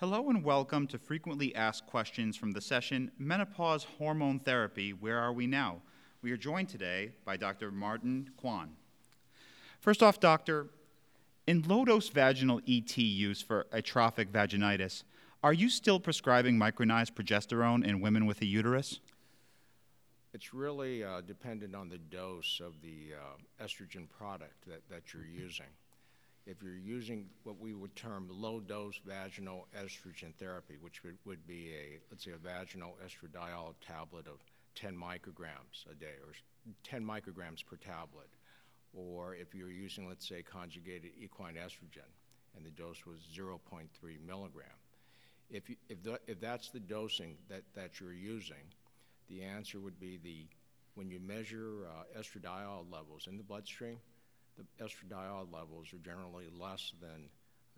Hello and welcome to frequently asked questions from the session Menopause Hormone Therapy Where Are We Now? We are joined today by Dr. Martin Kwan. First off, doctor, in low dose vaginal ET use for atrophic vaginitis, are you still prescribing micronized progesterone in women with a uterus? It's really uh, dependent on the dose of the uh, estrogen product that, that you're using. If you're using what we would term low dose vaginal estrogen therapy, which would, would be a, let's say, a vaginal estradiol tablet of 10 micrograms a day or 10 micrograms per tablet, or if you're using, let's say, conjugated equine estrogen and the dose was 0.3 milligram. If, you, if, the, if that's the dosing that, that you're using, the answer would be the when you measure uh, estradiol levels in the bloodstream, the estradiol levels are generally less than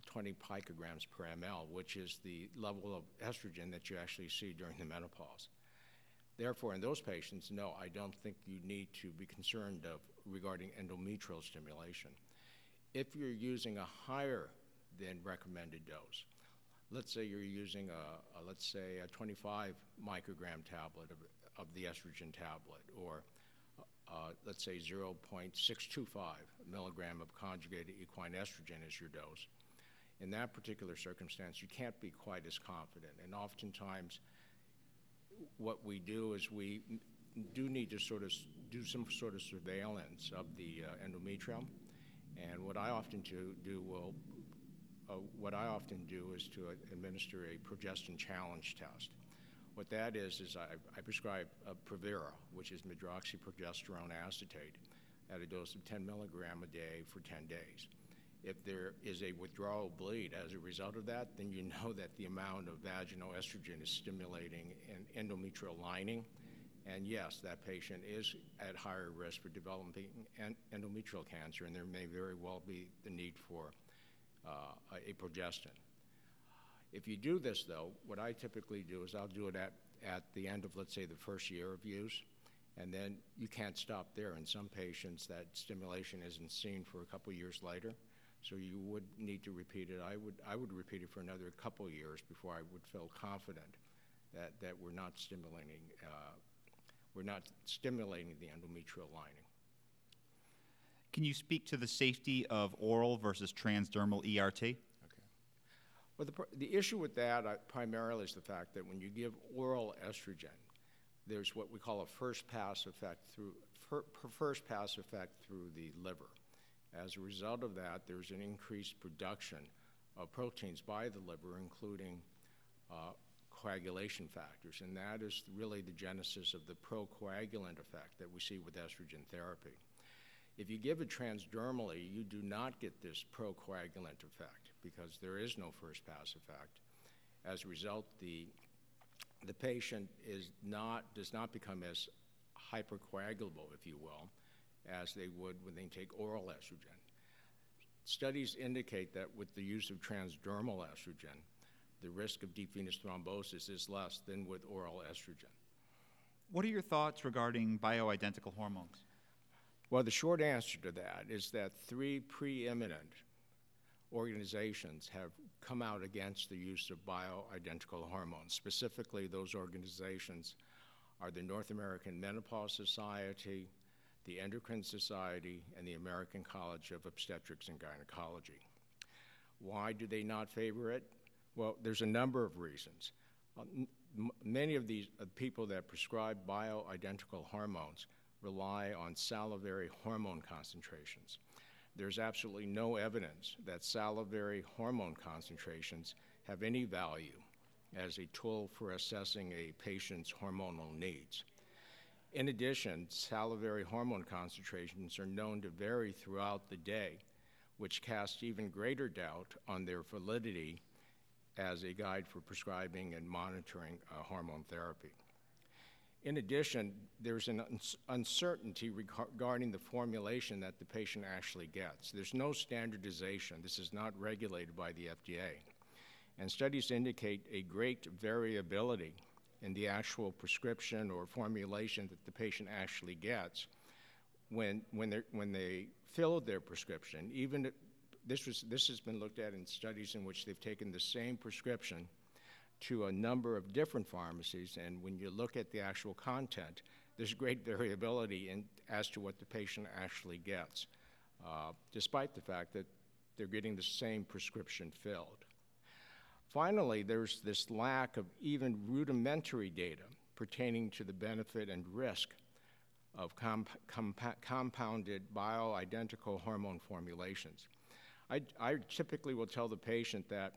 20 picograms per ml, which is the level of estrogen that you actually see during the menopause. Therefore, in those patients, no, I don't think you need to be concerned of regarding endometrial stimulation. If you're using a higher than recommended dose, let's say you're using a, a let's say a 25 microgram tablet of, of the estrogen tablet, or uh, let's say 0.625 milligram of conjugated equine estrogen is your dose. In that particular circumstance, you can't be quite as confident, and oftentimes what we do is we do need to sort of do some sort of surveillance of the uh, endometrium. And what I often do, do will, uh, what I often do is to administer a progestin challenge test. What that is is I, I prescribe Provera, which is medroxyprogesterone acetate, at a dose of 10 milligram a day for 10 days. If there is a withdrawal bleed as a result of that, then you know that the amount of vaginal estrogen is stimulating an endometrial lining. And yes, that patient is at higher risk for developing endometrial cancer, and there may very well be the need for uh, a progestin. If you do this, though, what I typically do is I'll do it at, at the end of, let's say, the first year of use, and then you can't stop there. In some patients, that stimulation isn't seen for a couple years later. So you would need to repeat it. I would, I would repeat it for another couple years before I would feel confident that, that we're not stimulating, uh, we're not stimulating the endometrial lining. Can you speak to the safety of oral versus transdermal ERT? Well, the, the issue with that uh, primarily is the fact that when you give oral estrogen, there's what we call a first pass effect through first pass effect through the liver. As a result of that, there's an increased production of proteins by the liver, including uh, coagulation factors, and that is really the genesis of the procoagulant effect that we see with estrogen therapy. If you give it transdermally, you do not get this procoagulant effect because there is no first pass effect. As a result, the, the patient is not, does not become as hypercoagulable, if you will, as they would when they take oral estrogen. Studies indicate that with the use of transdermal estrogen, the risk of deep venous thrombosis is less than with oral estrogen. What are your thoughts regarding bioidentical hormones? Well, the short answer to that is that three preeminent organizations have come out against the use of bioidentical hormones. Specifically, those organizations are the North American Menopause Society, the Endocrine Society, and the American College of Obstetrics and Gynecology. Why do they not favor it? Well, there's a number of reasons. Uh, many of these uh, people that prescribe bioidentical hormones rely on salivary hormone concentrations. There's absolutely no evidence that salivary hormone concentrations have any value as a tool for assessing a patient's hormonal needs. In addition, salivary hormone concentrations are known to vary throughout the day, which casts even greater doubt on their validity as a guide for prescribing and monitoring uh, hormone therapy. In addition, there's an uncertainty regarding the formulation that the patient actually gets. There's no standardization. This is not regulated by the FDA. And studies indicate a great variability in the actual prescription or formulation that the patient actually gets when, when, when they fill their prescription, even this, was, this has been looked at in studies in which they've taken the same prescription to a number of different pharmacies, and when you look at the actual content, there's great variability in, as to what the patient actually gets, uh, despite the fact that they're getting the same prescription filled. Finally, there's this lack of even rudimentary data pertaining to the benefit and risk of comp- comp- compounded bioidentical hormone formulations. I, I, typically will tell the patient that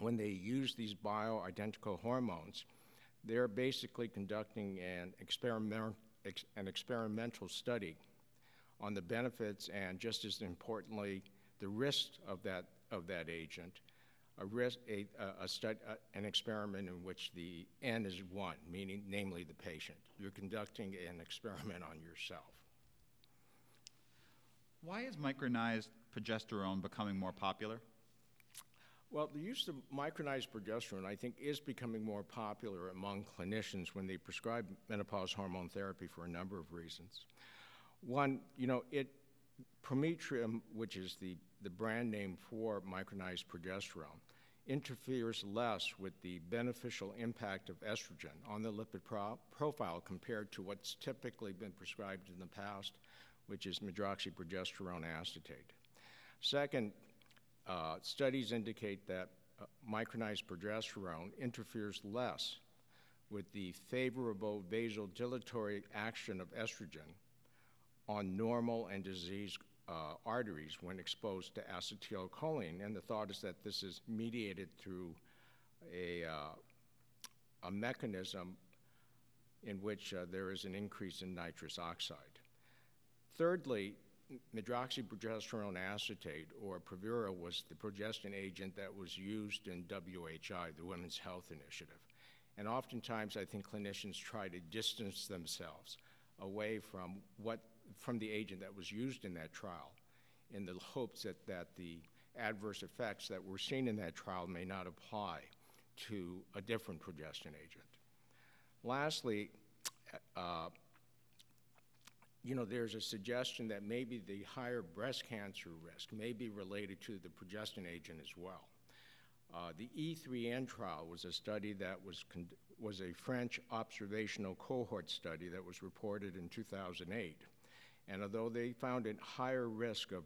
when they use these bioidentical hormones, they're basically conducting an, experiment, ex, an experimental study on the benefits and, just as importantly, the risks of that, of that agent. A risk, a, a, stud, an experiment in which the N is one, meaning namely the patient. You're conducting an experiment on yourself. Why is micronized progesterone becoming more popular? Well, the use of micronized progesterone, I think, is becoming more popular among clinicians when they prescribe menopause hormone therapy for a number of reasons. One, you know, it Prometrium, which is the, the brand name for micronized progesterone, interferes less with the beneficial impact of estrogen on the lipid pro- profile compared to what's typically been prescribed in the past, which is medroxyprogesterone acetate. Second, uh, studies indicate that uh, micronized progesterone interferes less with the favorable vasodilatory action of estrogen on normal and diseased uh, arteries when exposed to acetylcholine. And the thought is that this is mediated through a, uh, a mechanism in which uh, there is an increase in nitrous oxide. Thirdly, medroxyprogesterone acetate, or Provera, was the progestin agent that was used in WHI, the Women's Health Initiative. And oftentimes, I think clinicians try to distance themselves away from what from the agent that was used in that trial in the hopes that, that the adverse effects that were seen in that trial may not apply to a different progestin agent. Lastly, uh, you know, there's a suggestion that maybe the higher breast cancer risk may be related to the progestin agent as well. Uh, the E3N trial was a study that was, con- was a French observational cohort study that was reported in 2008. And although they found a higher risk of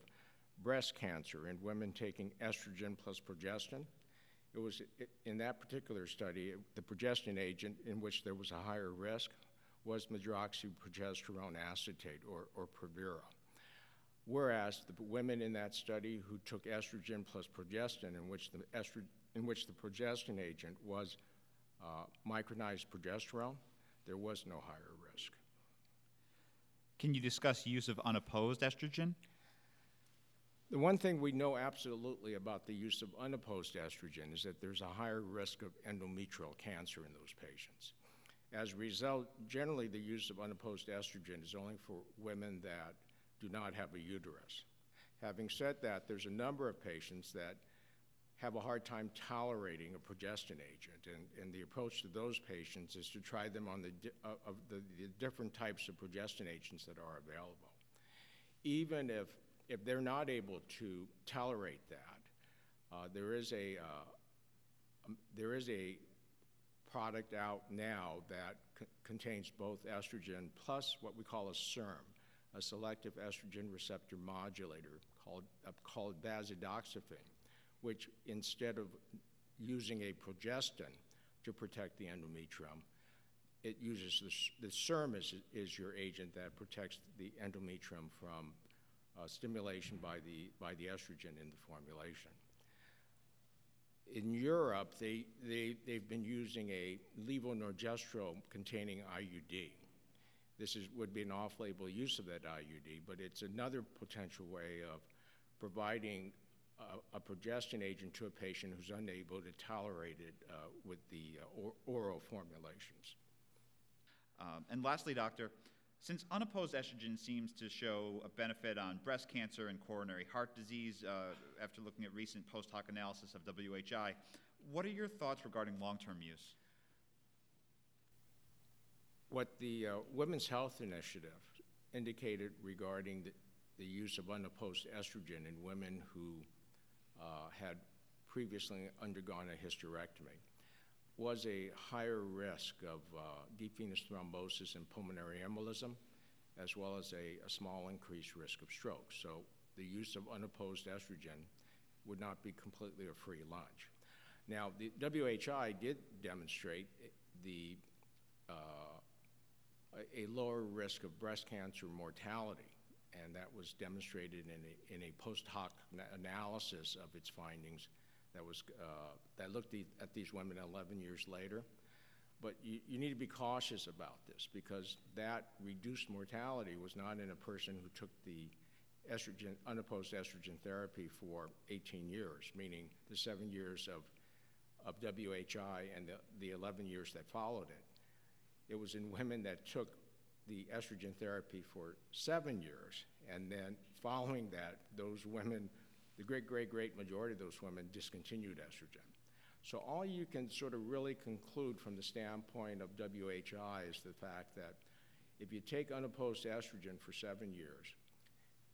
breast cancer in women taking estrogen plus progestin, it was in that particular study, the progestin agent in which there was a higher risk was medroxyprogesterone acetate or, or Provera. Whereas the women in that study who took estrogen plus progestin, in which the, estro- in which the progestin agent was uh, micronized progesterone, there was no higher risk. Can you discuss use of unopposed estrogen? The one thing we know absolutely about the use of unopposed estrogen is that there's a higher risk of endometrial cancer in those patients. As a result, generally the use of unopposed estrogen is only for women that do not have a uterus. Having said that, there's a number of patients that have a hard time tolerating a progestin agent, and, and the approach to those patients is to try them on the, uh, of the, the different types of progestin agents that are available. Even if, if they're not able to tolerate that, uh, there is a uh, um, there is a product out now that c- contains both estrogen plus what we call a SERM, a selective estrogen receptor modulator called, uh, called bazedoxifene which instead of using a progestin to protect the endometrium, it uses the, the SERM is, is your agent that protects the endometrium from uh, stimulation by the, by the estrogen in the formulation. In Europe, they, they, they've been using a levonorgestrel containing IUD. This is, would be an off label use of that IUD, but it's another potential way of providing a, a, progestin agent to a patient who's unable to tolerate it uh, with the uh, or, oral formulations. Um, and lastly, doctor, since unopposed estrogen seems to show a benefit on breast cancer and coronary heart disease uh, after looking at recent post hoc analysis of WHI, what are your thoughts regarding long term use? What the uh, Women's Health Initiative indicated regarding the the use of unopposed estrogen in women who uh, had previously undergone a hysterectomy was a higher risk of uh, deep venous thrombosis and pulmonary embolism, as well as a, a, small increased risk of stroke. So the use of unopposed estrogen would not be completely a free lunch. Now, the WHI did demonstrate the uh, a lower risk of breast cancer mortality, and that was demonstrated in a, in a post hoc analysis of its findings that, was, uh, that looked at these women 11 years later. But you, you need to be cautious about this because that reduced mortality was not in a person who took the estrogen, unopposed estrogen therapy for 18 years, meaning the seven years of, of WHI and the, the 11 years that followed it. It was in women that took the estrogen therapy for seven years, and then following that, those women, the great, great, great majority of those women discontinued estrogen. So all you can sort of really conclude from the standpoint of WHI is the fact that if you take unopposed estrogen for seven years,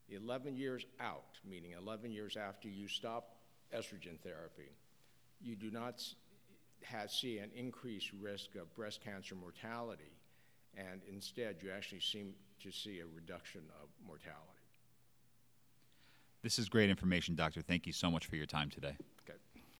11 years out, meaning 11 years after you stop estrogen therapy, you do not has, see an increased risk of breast cancer mortality, and instead you actually seem to see a reduction of mortality. This is great information, Doctor. Thank you so much for your time today.